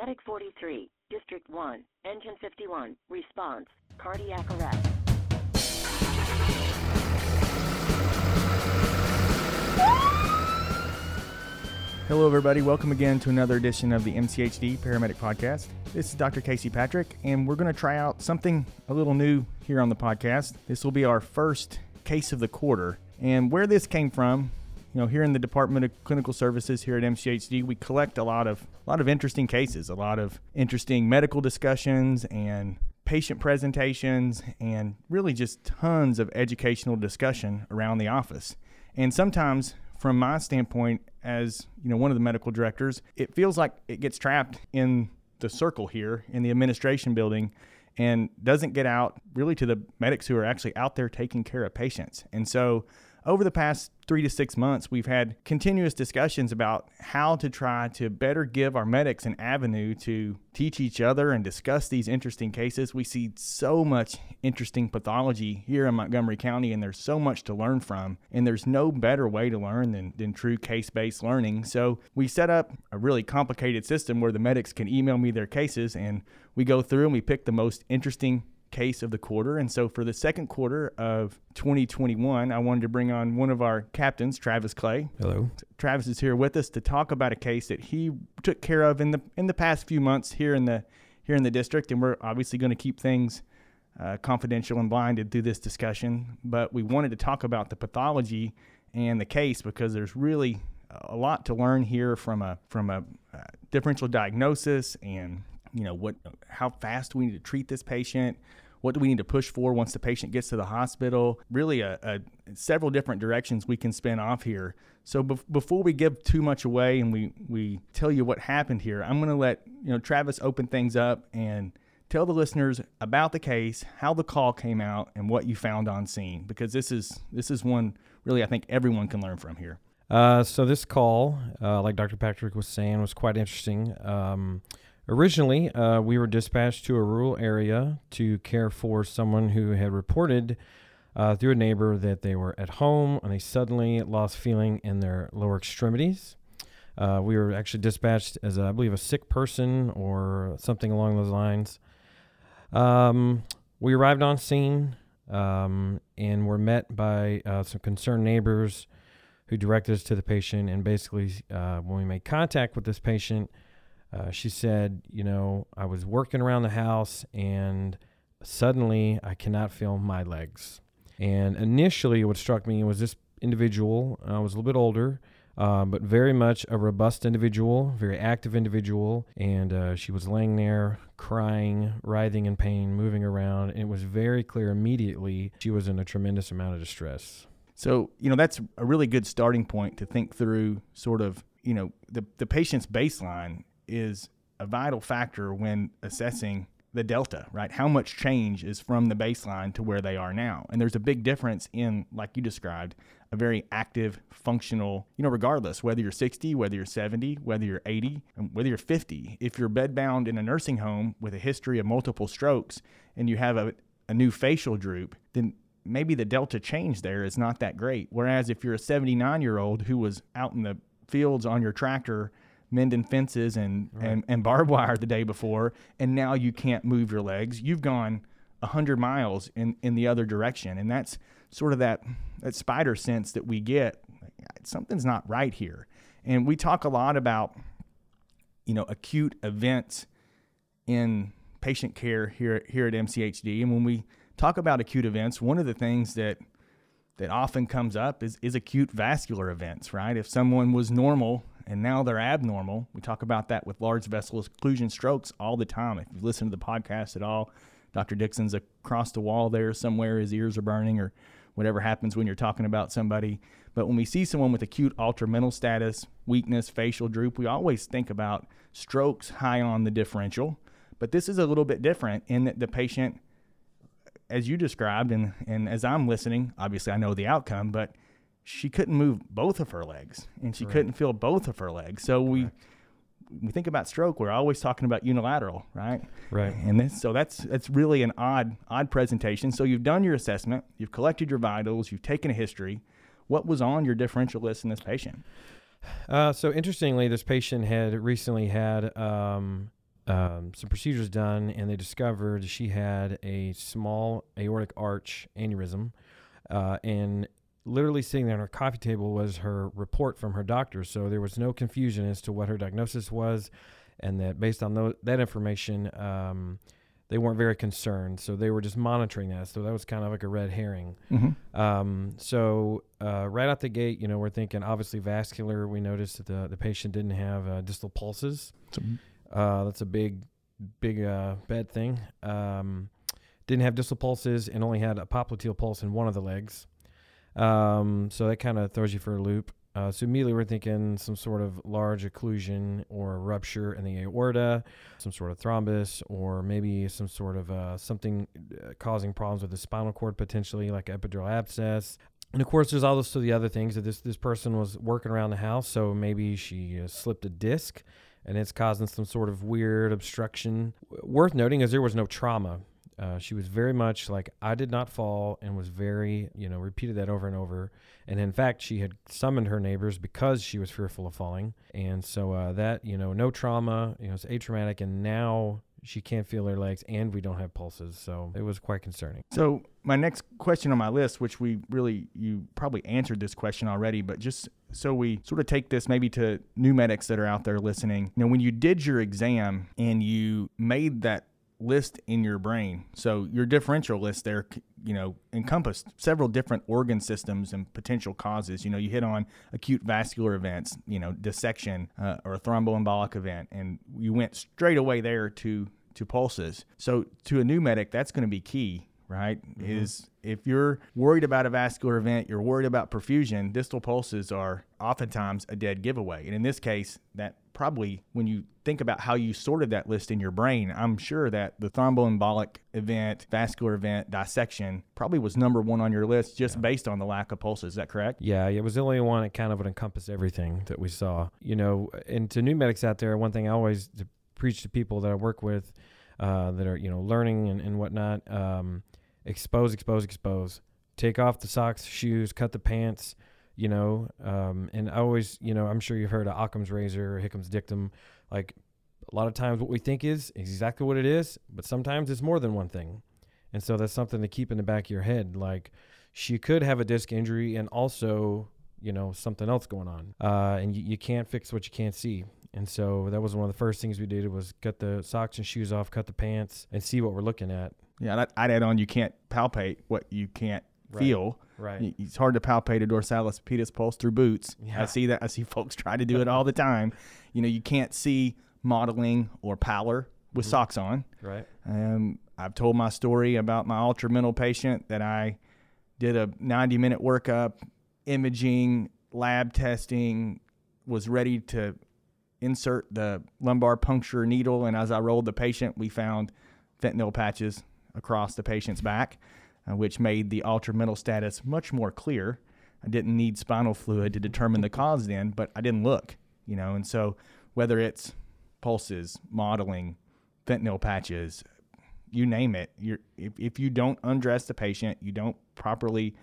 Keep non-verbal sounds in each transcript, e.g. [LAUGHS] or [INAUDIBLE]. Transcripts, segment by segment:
Medic 43, District 1, Engine 51, response, cardiac arrest. Hello, everybody. Welcome again to another edition of the MCHD Paramedic Podcast. This is Dr. Casey Patrick, and we're going to try out something a little new here on the podcast. This will be our first case of the quarter. And where this came from, you know, here in the Department of Clinical Services here at MCHD, we collect a lot of a lot of interesting cases, a lot of interesting medical discussions and patient presentations, and really just tons of educational discussion around the office. And sometimes from my standpoint as you know one of the medical directors it feels like it gets trapped in the circle here in the administration building and doesn't get out really to the medics who are actually out there taking care of patients and so over the past three to six months, we've had continuous discussions about how to try to better give our medics an avenue to teach each other and discuss these interesting cases. We see so much interesting pathology here in Montgomery County, and there's so much to learn from. And there's no better way to learn than, than true case based learning. So we set up a really complicated system where the medics can email me their cases, and we go through and we pick the most interesting case of the quarter. And so for the second quarter of 2021, I wanted to bring on one of our captains, Travis Clay. Hello. Travis is here with us to talk about a case that he took care of in the in the past few months here in the here in the district, and we're obviously going to keep things uh, confidential and blinded through this discussion. But we wanted to talk about the pathology and the case because there's really a lot to learn here from a from a uh, differential diagnosis and you know what how fast do we need to treat this patient what do we need to push for once the patient gets to the hospital really a, a several different directions we can spin off here so be- before we give too much away and we we tell you what happened here i'm going to let you know travis open things up and tell the listeners about the case how the call came out and what you found on scene because this is this is one really i think everyone can learn from here uh, so this call, uh, like Dr. Patrick was saying, was quite interesting. Um, Originally, uh, we were dispatched to a rural area to care for someone who had reported uh, through a neighbor that they were at home and they suddenly lost feeling in their lower extremities. Uh, we were actually dispatched as, a, I believe, a sick person or something along those lines. Um, we arrived on scene um, and were met by uh, some concerned neighbors who directed us to the patient. And basically, uh, when we made contact with this patient, uh, she said, You know, I was working around the house and suddenly I cannot feel my legs. And initially, what struck me was this individual uh, was a little bit older, uh, but very much a robust individual, very active individual. And uh, she was laying there crying, writhing in pain, moving around. And it was very clear immediately she was in a tremendous amount of distress. So, you know, that's a really good starting point to think through sort of, you know, the, the patient's baseline is a vital factor when assessing the delta, right? How much change is from the baseline to where they are now? And there's a big difference in, like you described, a very active, functional, you know, regardless whether you're 60, whether you're 70, whether you're 80, whether you're 50. If you're bedbound in a nursing home with a history of multiple strokes and you have a, a new facial droop, then maybe the delta change there is not that great. Whereas if you're a 79 year old who was out in the fields on your tractor mending fences and, right. and, and barbed wire the day before, and now you can't move your legs. You've gone 100 miles in, in the other direction. And that's sort of that, that spider sense that we get. Something's not right here. And we talk a lot about, you know, acute events in patient care here, here at MCHD. And when we talk about acute events, one of the things that that often comes up is, is acute vascular events, right? If someone was normal and now they're abnormal. We talk about that with large vessel occlusion strokes all the time. If you listen to the podcast at all, Dr. Dixon's across the wall there somewhere, his ears are burning, or whatever happens when you're talking about somebody. But when we see someone with acute altered mental status, weakness, facial droop, we always think about strokes high on the differential. But this is a little bit different in that the patient, as you described, and, and as I'm listening, obviously I know the outcome, but she couldn't move both of her legs and she right. couldn't feel both of her legs. So we we think about stroke, we're always talking about unilateral, right? Right. And this, so that's that's really an odd odd presentation. So you've done your assessment, you've collected your vitals, you've taken a history. What was on your differential list in this patient? Uh, so interestingly, this patient had recently had um, um, some procedures done, and they discovered she had a small aortic arch aneurysm, uh, and literally sitting there on her coffee table was her report from her doctor. So there was no confusion as to what her diagnosis was, and that based on tho- that information, um, they weren't very concerned. So they were just monitoring that. So that was kind of like a red herring. Mm-hmm. Um, so uh, right out the gate, you know, we're thinking obviously vascular. We noticed that the, the patient didn't have uh, distal pulses. Uh, that's a big, big uh, bad thing. Um, didn't have distal pulses and only had a popliteal pulse in one of the legs. Um, so that kind of throws you for a loop. Uh, so immediately we're thinking some sort of large occlusion or rupture in the aorta, some sort of thrombus, or maybe some sort of uh, something uh, causing problems with the spinal cord potentially, like epidural abscess. And of course, there's also the other things that this this person was working around the house, so maybe she uh, slipped a disc, and it's causing some sort of weird obstruction. Worth noting is there was no trauma. Uh, she was very much like I did not fall, and was very you know repeated that over and over. And in fact, she had summoned her neighbors because she was fearful of falling, and so uh, that you know no trauma, you know it's atraumatic, and now she can't feel her legs, and we don't have pulses, so it was quite concerning. So my next question on my list, which we really you probably answered this question already, but just so we sort of take this maybe to new medics that are out there listening. Know, when you did your exam and you made that list in your brain, so your differential list there, you know, encompassed several different organ systems and potential causes. You know, you hit on acute vascular events, you know, dissection uh, or a thromboembolic event, and you went straight away there to to pulses. So to a new medic, that's going to be key, right? Is if you're worried about a vascular event, you're worried about perfusion, distal pulses are oftentimes a dead giveaway. And in this case, that probably when you think about how you sorted that list in your brain, I'm sure that the thromboembolic event, vascular event, dissection probably was number one on your list just based on the lack of pulses. Is that correct? Yeah, it was the only one that kind of would encompass everything that we saw. You know, and to new medics out there, one thing I always preach to people that I work with uh, that are, you know, learning and, and whatnot, um, expose, expose, expose. Take off the socks, shoes, cut the pants, you know. Um, and I always, you know, I'm sure you've heard of Occam's razor or Hickam's dictum. Like a lot of times what we think is exactly what it is, but sometimes it's more than one thing. And so that's something to keep in the back of your head. Like, she could have a disc injury and also you know something else going on uh, and you, you can't fix what you can't see and so that was one of the first things we did was cut the socks and shoes off cut the pants and see what we're looking at Yeah, I'd- I'd add on you can't palpate what you can't Right. feel. right It's hard to palpate a dorsalis pedis pulse through boots. Yeah. I see that. I see [LAUGHS] folks try to do it all the [LAUGHS] time. You know, you can't see mottling or pallor with Mm-hmm. socks on. right Um, I've told my story about my altered mental patient that I did a 90 minute workup, imaging, lab testing, was ready to insert the lumbar puncture needle. And as I rolled the patient, we found fentanyl patches across the patient's back, uh, which made the altered mental status much more clear. I didn't need spinal fluid to determine the cause then, but I didn't look, you know. And so, whether it's pulses, mottling, fentanyl patches, you name it. You're, if, if you don't undress the patient, you don't properly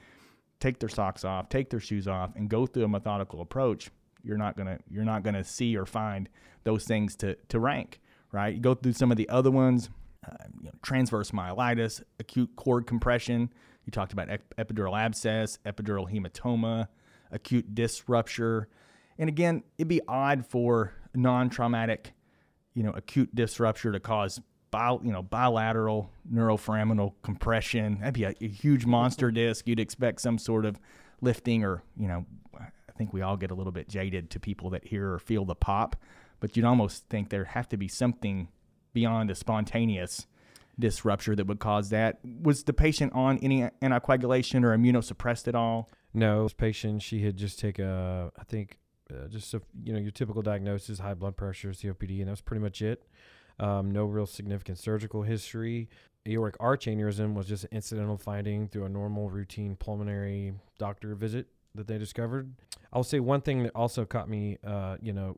take their socks off, take their shoes off, and go through a methodical approach, you're not gonna you're not gonna see or find those things to to rank. Right? You go through some of the other ones, Um, you know, transverse myelitis, acute cord compression. You talked about ep- epidural abscess, epidural hematoma, acute disc rupture, and again, it'd be odd for non-traumatic, you know, acute disc rupture to cause bi- you know, bilateral neuroforaminal compression. That'd be a, a huge monster disc. You'd expect some sort of lifting or, you know, I think we all get a little bit jaded to people that hear or feel the pop, but you'd almost think there'd have to be something beyond a spontaneous disc rupture that would cause that. Was the patient on any anticoagulation or immunosuppressed at all? no this patient she had just take a i think uh, just a, you know your typical diagnosis high blood pressure copd and that was pretty much it um, no real significant surgical history aortic arch aneurysm was just an incidental finding through a normal routine pulmonary doctor visit that they discovered i'll say one thing that also caught me uh, you know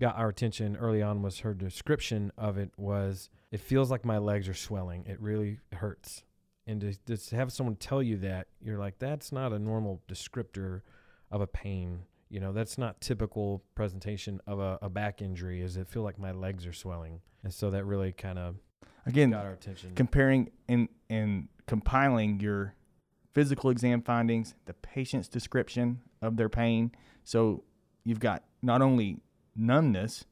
got our attention early on was her description of it was it feels like my legs are swelling it really hurts and to just have someone tell you that you're like that's not a normal descriptor of a pain You know, that's not typical presentation of a, a back injury. Is it feel like my legs are swelling, and so that really kind of Again, got our attention. comparing and and compiling your physical exam findings, the patient's description of their pain. So you've got not only numbness,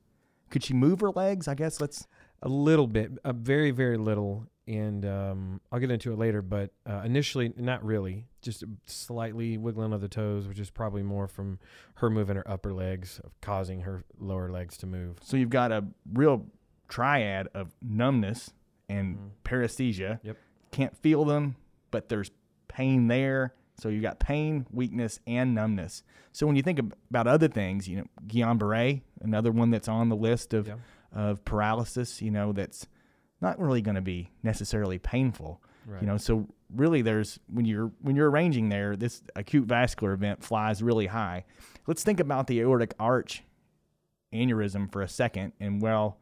could she move her legs? I guess let's A little bit, a very, very little, and um, I'll get into it later. But uh, initially, not really, just slightly wiggling of the toes, which is probably more from her moving her upper legs, causing her lower legs to move. so you've got a real triad of numbness and Mhm. paresthesia. Yep. Can't feel them, but there's pain there. So you got pain, weakness, and numbness. So when you think about other things, you know, Guillain-Barré, another one that's on the list of Yeah. of paralysis, you know, that's not really going to be necessarily painful. Right. You know, so really there's when you're when you're arranging there, this acute vascular event flies really high. Let's think about the aortic arch aneurysm for a second. And well,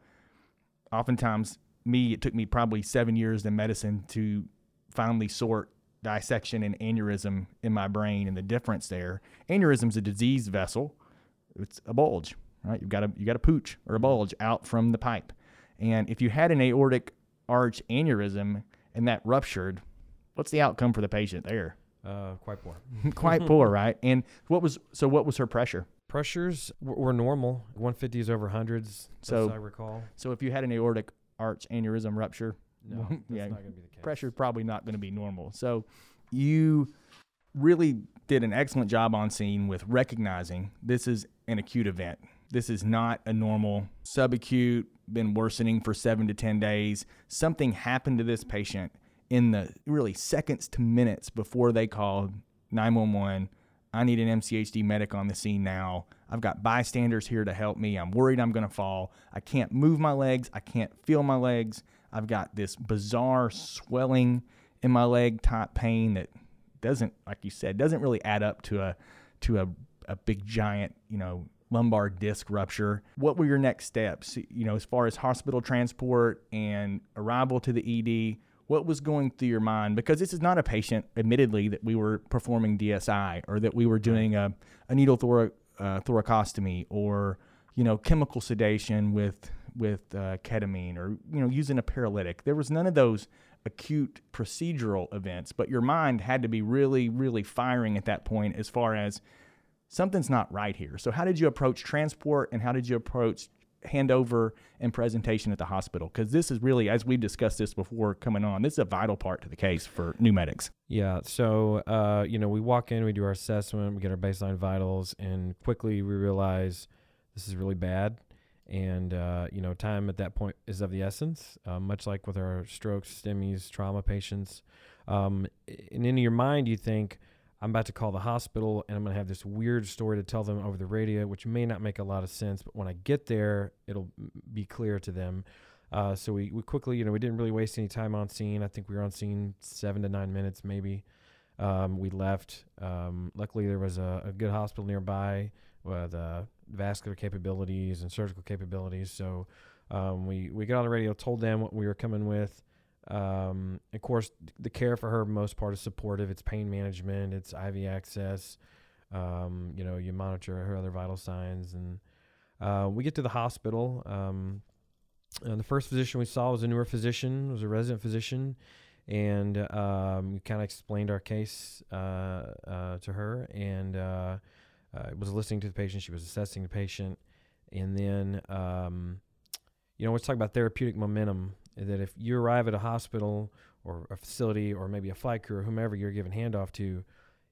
oftentimes me, it took me probably seven years in medicine to finally sort dissection and aneurysm in my brain and the difference there. Aneurysm's a diseased vessel. It's a bulge, right? You've got a you got a pooch or a bulge out from the pipe. And if you had an aortic arch aneurysm and that ruptured, what's the outcome for the patient there? uh, quite poor. [LAUGHS] Quite poor, right? And what was so what was her pressure? Pressures were, were normal. 150s over hundreds, So- as I recall. So if you had an aortic arch aneurysm rupture, No, yeah, not going to be the case. pressure's probably not going to be normal. So you really did an excellent job on scene with recognizing this is an acute event. This is not a normal subacute, been worsening for seven to 10 days. Something happened to this patient in the really seconds to minutes before they called 911. I need an MCHD medic on the scene now. I've got bystanders here to help me. I'm worried I'm going to fall. I can't move my legs. I can't feel my legs. I've got this bizarre swelling in my leg type pain that doesn't, like you said, doesn't really add up to a to a, a big giant, you know, lumbar disc rupture. What were your next steps? You know, as far as hospital transport and arrival to the ED, what was going through your mind? Because this is not a patient, admittedly, that we were performing DSI or that we were doing a, a needle thora, uh, thoracostomy or you know chemical sedation with with uh, ketamine or you know using a paralytic. There was none of those acute procedural events, but your mind had to be really, really firing at that point as far as something's not right here. So, how did you approach transport and how did you approach handover and presentation at the hospital? Because this is really, as we've discussed this before coming on, this is a vital part to the case for new medics. Yeah. So, uh, you know, we walk in, we do our assessment, we get our baseline vitals, and quickly we realize this is really bad. And, uh, you know, time at that point is of the essence, uh, much like with our strokes, STEMIs, trauma patients. Um, and in your mind, you think, I'm about to call the hospital and I'm going to have this weird story to tell them over the radio, which may not make a lot of sense. But when I get there, it'll be clear to them. Uh, so we, we quickly, you know, we didn't really waste any time on scene. I think we were on scene seven to nine minutes, maybe. Um, we left. Um, luckily, there was a, a good hospital nearby with uh, vascular capabilities and surgical capabilities. So um, we we got on the radio, told them what we were coming with. Um, of course, the care for her, most part, is supportive. It's pain management. It's IV access. Um, you know, you monitor her other vital signs, and uh, we get to the hospital. Um, and the first physician we saw was a newer physician, was a resident physician, and um, we kind of explained our case uh, uh, to her, and uh, uh, was listening to the patient. She was assessing the patient, and then um, you know, let's talk about therapeutic momentum. That if you arrive at a hospital or a facility or maybe a flight crew or whomever you're giving handoff to,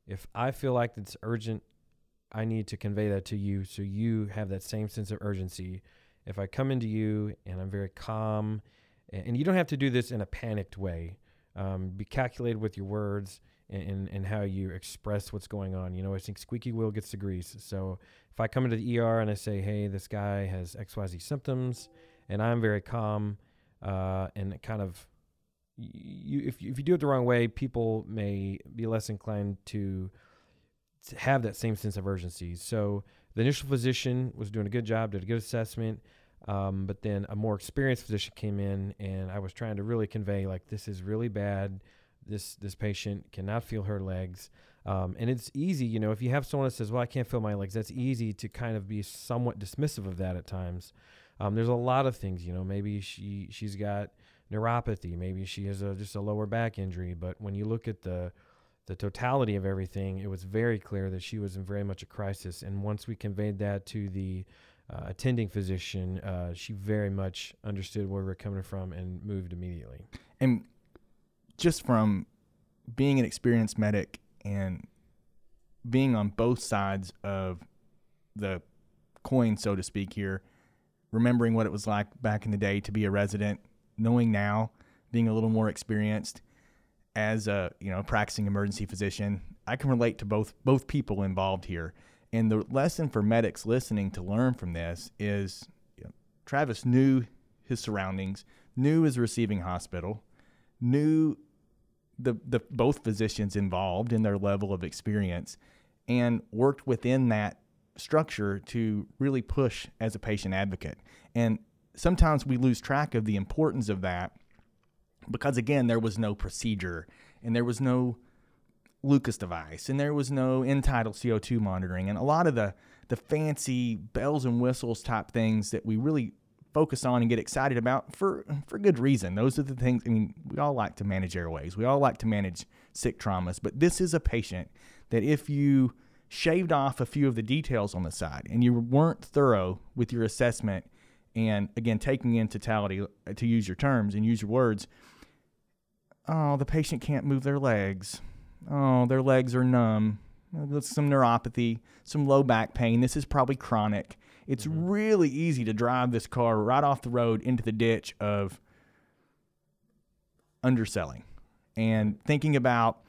if I feel like it's urgent, I need to convey that to you so you have that same sense of urgency. If I come into you and I'm very calm, and, you don't have to do this in a panicked way, um, be calculated with your words and, and, and how you express what's going on. You know, I think squeaky wheel gets the grease. So if I come into the ER and I say, hey, this guy has XYZ symptoms, and I'm very calm uh, and kind of you if you, if you do it the wrong way, people may be less inclined to, to have that same sense of urgency. So the initial physician was doing a good job, did a good assessment, um, but then a more experienced physician came in, and I was trying to really convey like this is really bad. this this patient cannot feel her legs. Um, and it's easy, you know, if you have someone that says, "Well, I can't feel my legs," that's easy to kind of be somewhat dismissive of that at times. Um, there's a lot of things, you know. Maybe she she's got neuropathy. Maybe she has a, just a lower back injury. But when you look at the the totality of everything, it was very clear that she was in very much a crisis. And once we conveyed that to the uh, attending physician, uh, she very much understood where we were coming from and moved immediately. And just from being an experienced medic and being on both sides of the coin, so to speak, here, remembering what it was like back in the day to be a resident, knowing now, being a little more experienced as a you know practicing emergency physician, I can relate to both both people involved here. And the lesson for medics listening to learn from this is you know, Travis knew his surroundings, knew his receiving hospital, knew the, the both physicians involved in their level of experience, and worked within that structure to really push as a patient advocate. And sometimes we lose track of the importance of that because again there was no procedure and there was no Lucas device and there was no end-tidal CO2 monitoring and a lot of the the fancy bells and whistles type things that we really focus on and get excited about for for good reason. Those are the things I mean, we all like to manage airways. We all like to manage sick traumas, but this is a patient that if you shaved off a few of the details on the side and you weren't thorough with your assessment and again taking in totality to use your terms and use your words, oh, the patient can't move their legs oh, their legs are numb, some neuropathy, some low back pain. This is probably chronic. It's mm-hmm. really easy to drive this car right off the road into the ditch of underselling and thinking about,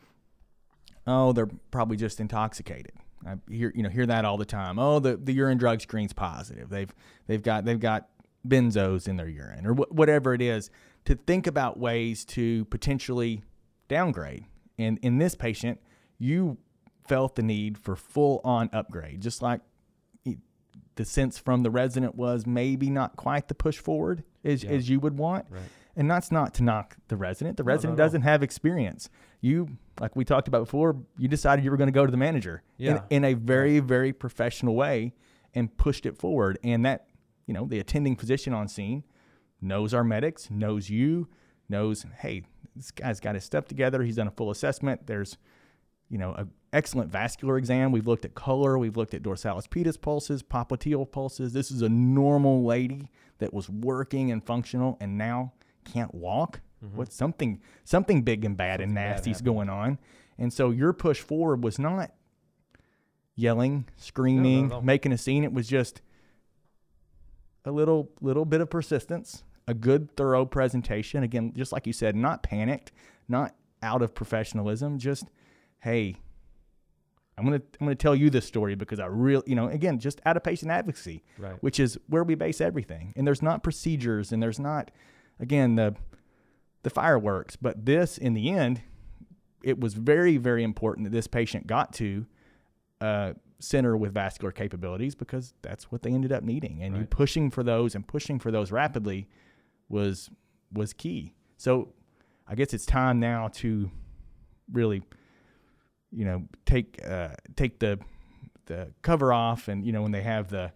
oh, they're probably just intoxicated. I hear you know hear that all the time. Oh, the, the urine drug screen's positive. They've they've got they've got benzos in their urine or wh- whatever it is. To think about ways to potentially downgrade and in this patient, you felt the need for full on upgrade, just like the sense from the resident was maybe not quite the push forward as, yeah. as you would want. Right. And that's not to knock the resident. The no, resident no, doesn't no. have experience. You, like we talked about before, you decided you were going to go to the manager yeah. in, in a very, very professional way and pushed it forward. And that, you know, the attending physician on scene knows our medics, knows you, knows, hey, this guy's got his stuff together. He's done a full assessment. There's, you know, an excellent vascular exam. We've looked at color. We've looked at dorsalis pedis pulses, popliteal pulses. This is a normal lady that was working and functional and now can't walk. Mm-hmm. What's something something big and bad something and nasty's going on? And so your push forward was not yelling, screaming, no, no, no. making a scene. It was just a little little bit of persistence, a good, thorough presentation. Again, just like you said, not panicked, not out of professionalism. Just, hey, I'm gonna I'm gonna tell you this story because I really, you know, again, just out of patient advocacy, right. which is where we base everything. And there's not procedures, and there's not, again, the the fireworks. But this, in the end, it was very very important that this patient got to uh, center with vascular capabilities because that's what they ended up needing. And right. you pushing for those and pushing for those rapidly was was key. So I guess it's time now to really, you know, take uh, take the the cover off, and you know when they have the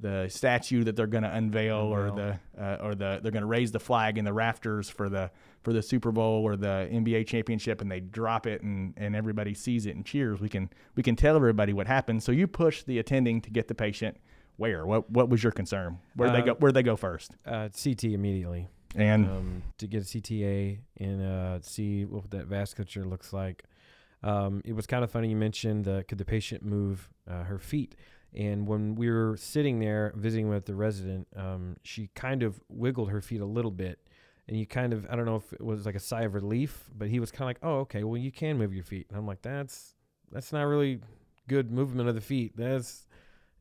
the statue that they're going to unveil, unveil, or the uh, or the they're going to raise the flag in the rafters for the for the Super Bowl or the NBA championship, and they drop it, and and everybody sees it and cheers. We can we can tell everybody what happened. So you push the attending to get the patient where? What What was your concern? Where uh, they go? Where they go first? Uh, CT immediately. And um, to get a CTA and uh, see what that vasculature looks like. Um, it was kind of funny. You mentioned the, could the patient move uh, her feet? And when we were sitting there visiting with the resident, um, she kind of wiggled her feet a little bit. And you kind of, I don't know if it was like a sigh of relief, but he was kind of like, oh, okay, well, you can move your feet. And I'm like, that's, that's not really good movement of the feet. That's,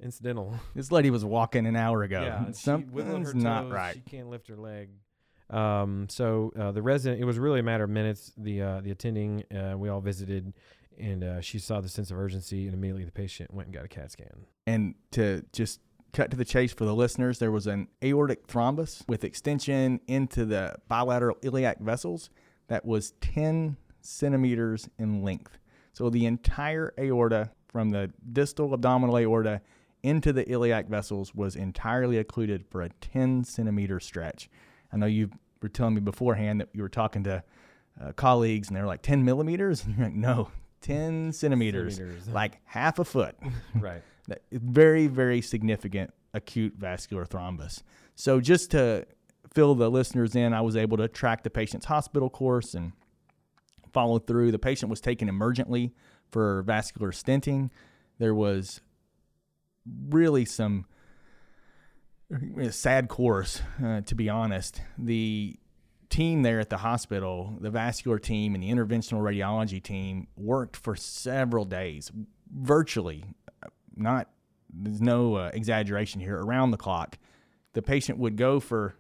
incidental. [LAUGHS] This lady was walking an hour ago. Yeah, something's not right. She can't lift her leg. Um, so uh, the resident, it was really a matter of minutes. The uh, the attending, uh, we all visited, and uh, she saw the sense of urgency, and immediately the patient went and got a CAT scan. And to just cut to the chase for the listeners, there was an aortic thrombus with extension into the bilateral iliac vessels that was ten centimeters in length. So the entire aorta from the distal abdominal aorta into the iliac vessels was entirely occluded for a 10 centimeter stretch. I know you were telling me beforehand that you were talking to uh, colleagues and they're like 10 millimeters. [LAUGHS] And you're like, no, 10 centimeters, Centimeters. like half a foot. [LAUGHS] right. Very, very significant acute vascular thrombus. So, just to fill the listeners in, I was able to track the patient's hospital course and follow through. The patient was taken emergently for vascular stenting. There was really some sad course, uh, to be honest. The team there at the hospital, the vascular team and the interventional radiology team, worked for several days, virtually, uh, not there's no uh, exaggeration here, around the clock. The patient would go for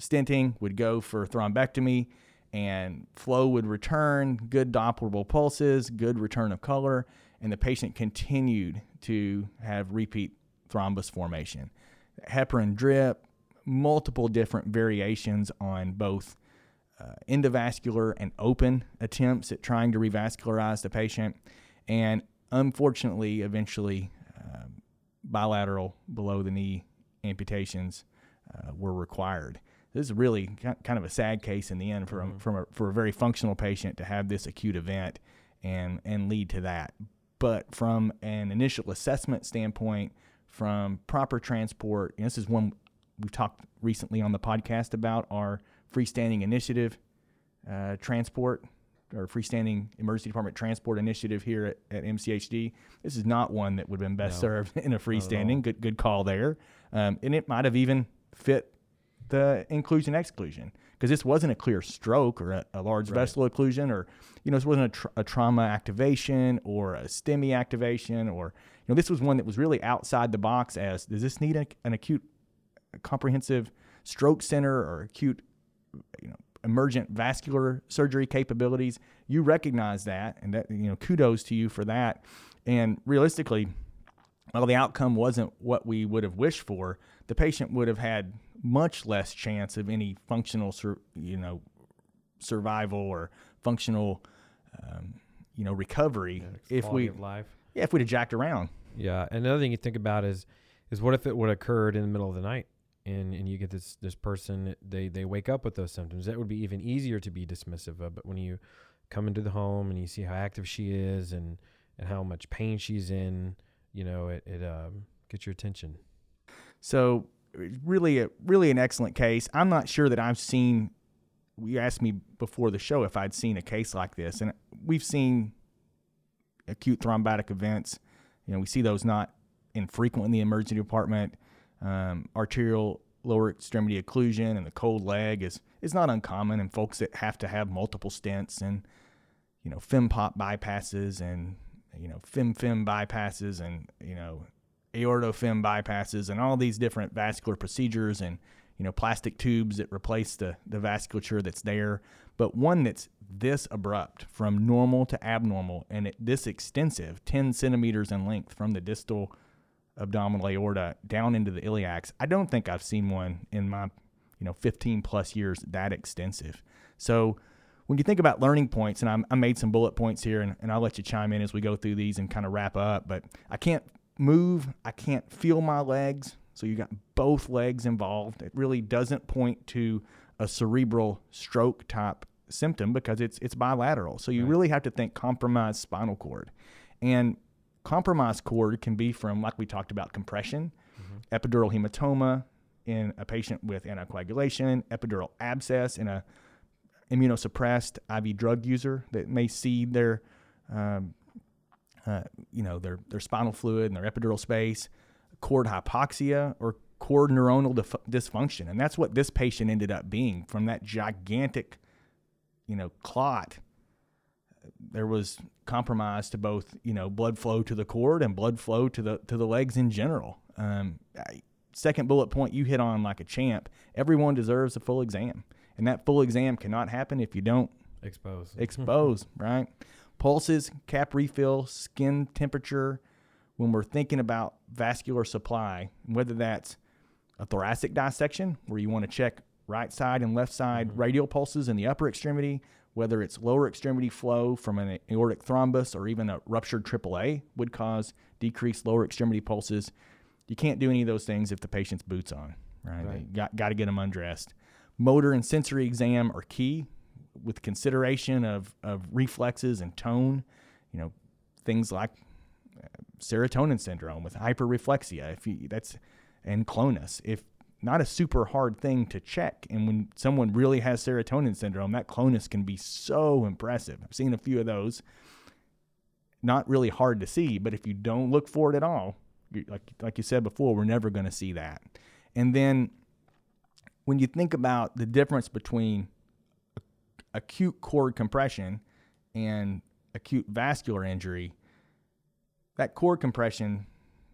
stenting, would go for thrombectomy, and flow would return, good Dopplerable pulses, good return of color, and the patient continued to have repeat thrombus formation. Heparin drip, multiple different variations on both uh, endovascular and open attempts at trying to revascularize the patient, and unfortunately, eventually, bilateral below the knee amputations uh, were required. This is really kind of a sad case in the end for a, from a, for a very functional patient to have this acute event and and lead to that. But from an initial assessment standpoint, from proper transport, and this is one we've talked recently on the podcast about our freestanding initiative uh, transport or freestanding emergency department transport initiative here at, at MCHD. This is not one that would have been best No. served [LAUGHS] in a freestanding. Good good call there, um, and it might have even fit the inclusion exclusion because this wasn't a clear stroke or a, a large Right. vessel occlusion or you know this wasn't a, tr- a trauma activation or a STEMI activation or you know this was one that was really outside the box as does this need a, an acute comprehensive stroke center or acute you know emergent vascular surgery capabilities. You recognize that and that you know kudos to you for that. And realistically while the outcome wasn't what we would have wished for the patient would have had much less chance of any functional sur- you know survival or functional um, you know recovery if Quality we yeah if we'd have jacked around. Yeah. Another thing you think about is is what if it would have occurred in the middle of the night and, and you get this this person they they wake up with those symptoms. That would be even easier to be dismissive of. But when you come into the home and you see how active she is and and how much pain she's in, you know, it it um, gets your attention. So really, a, really an excellent case. I'm not sure that I've seen. You asked me before the show if I'd seen a case like this, and we've seen acute thrombotic events. You know, we see those not infrequent in the emergency department. Um, arterial lower extremity occlusion and the cold leg is is not uncommon in folks that have to have multiple stents and you know FemPop bypasses and you know FemFem bypasses and you know aortofem bypasses and all these different vascular procedures and you know plastic tubes that replace the the vasculature that's there. But one that's this abrupt from normal to abnormal and it, this extensive 10 centimeters in length from the distal abdominal aorta down into the iliacs i don't think i've seen one in my you know 15 plus years that extensive so when you think about learning points, and I'm, I made some bullet points here, and, and I'll let you chime in as we go through these and kind of wrap up. But I can't move, I can't feel my legs. So you got both legs involved. It really doesn't point to a cerebral stroke type symptom because it's it's bilateral. So you Right. really have to think compromised spinal cord, and compromised cord can be from like we talked about compression, epidural hematoma in a patient with anticoagulation, epidural abscess in a immunosuppressed IV drug user that may see their, um, uh, you know, their their spinal fluid and their epidural space, cord hypoxia or cord neuronal dif- dysfunction, and that's what this patient ended up being from that gigantic, you know, clot. There was compromise to both, you know, blood flow to the cord and blood flow to the to the legs in general. Um, second bullet point you hit on like a champ. Everyone deserves a full exam, and that full exam cannot happen if you don't expose. [LAUGHS] expose, right? Pulses, cap refill, skin temperature. When we're thinking about vascular supply, whether that's a thoracic dissection where you want to check right side and left side radial pulses in the upper extremity, whether it's lower extremity flow from an aortic thrombus or even a ruptured AAA, would cause decreased lower extremity pulses. You can't do any of those things if the patient's boots on, right? Right. Got, got to get them undressed. Motor and sensory exam are key with consideration of, of reflexes and tone, you know, things like uh, serotonin syndrome with hyperreflexia. If you, that's and clonus. If not a super hard thing to check, and when someone really has serotonin syndrome, that clonus can be so impressive. I've seen a few of those. Not really hard to see, but if you don't look for it at all, like like you said before, we're never going to see that. And then when you think about the difference between acute cord compression and acute vascular injury, that cord compression,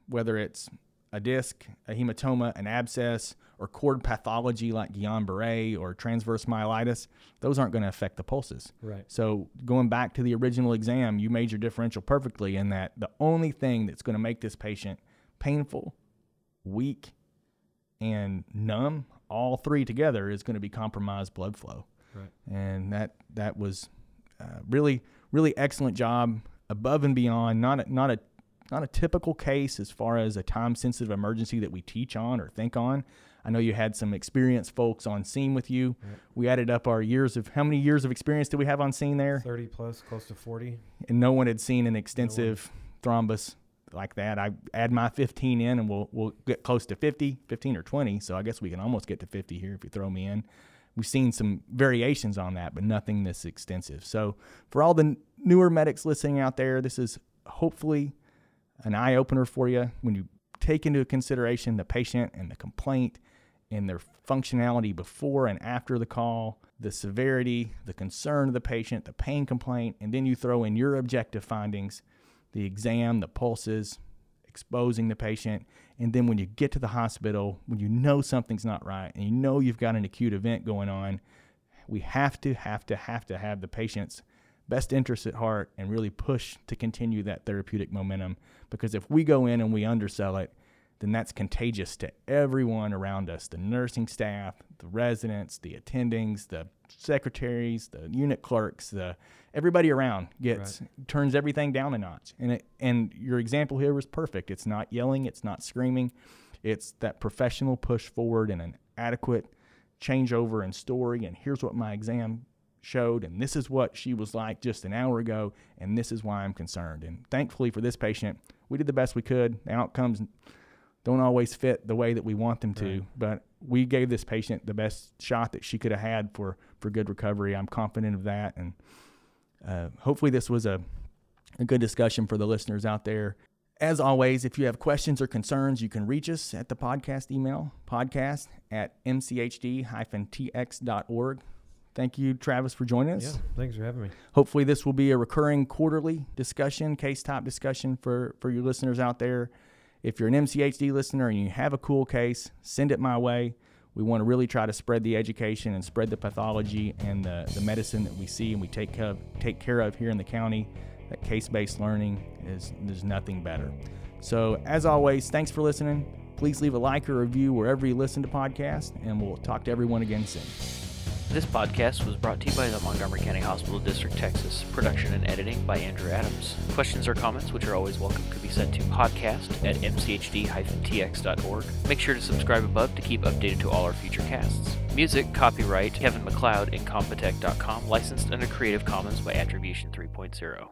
whether it's a disc, a hematoma, an abscess, or cord pathology like Guillain Barre or transverse myelitis, those aren't going to affect the pulses. Right. So going back to the original exam, you made your differential perfectly in that the only thing that's going to make this patient painful, weak, and numb, all three together, is going to be compromised blood flow. Right. And that that was uh, really really excellent job, above and beyond. Not a, not a not a typical case as far as a time sensitive emergency that we teach on or think on. I know you had some experienced folks on scene with you. Right. We added up our years of how many years of experience did we have on scene there? 30 plus, close to 40. and no one had seen an extensive thrombus like that. I add my 15 in and we'll we'll get close to 50, 15 or 20. So I guess we can almost get to 50 here if you throw me in. We've seen some variations on that, but nothing this extensive. So for all the newer medics listening out there, this is hopefully an eye opener for you when you take into consideration the patient and the complaint and their functionality before and after the call, the severity, the concern of the patient, the pain complaint, and then you throw in your objective findings, the exam, the pulses, exposing the patient. And then when you get to the hospital, when you know something's not right and you know you've got an acute event going on, we have to, have to, have to have the patient's best interest at heart and really push to continue that therapeutic momentum. Because if we go in and we undersell it, then that's contagious to everyone around us the nursing staff, the residents, the attendings, the secretaries, the unit clerks, the everybody around gets turns everything down a notch. And it, and your example here was perfect. It's not yelling, it's not screaming. It's that professional push forward and an adequate changeover and story and here's what my exam showed and this is what she was like just an hour ago and this is why I'm concerned. And thankfully for this patient, we did the best we could. The outcomes don't always fit the way that we want them to, Right. but we gave this patient the best shot that she could have had for for good recovery. I'm confident of that, and uh, hopefully this was a a good discussion for the listeners out there. As always, if you have questions or concerns, you can reach us at the podcast email, podcast at mchd-tx.org. Thank you, Travis, for joining us. Yeah. Thanks for having me. hopefully this will be a recurring quarterly discussion case top discussion for for your listeners out there. If you're an mchd listener and you have a cool case send it my way. We want to really try to spread the education and spread the pathology and the, the medicine that we see and we take care of, take care of here in the county. That case-based learning is there's nothing better. So as always thanks for listening. Please leave a like or review wherever you listen to podcasts and we'll talk to everyone again soon This podcast was brought to you by the Montgomery County Hospital District, Texas. Production and editing by Andrew Adams. Questions or comments, which are always welcome, could be sent to podcast at mchd-tx.org. Make sure to subscribe above to keep updated to all our future casts. Music, copyright Kevin MacLeod, Incompetech.com, licensed under Creative Commons by Attribution 3.0.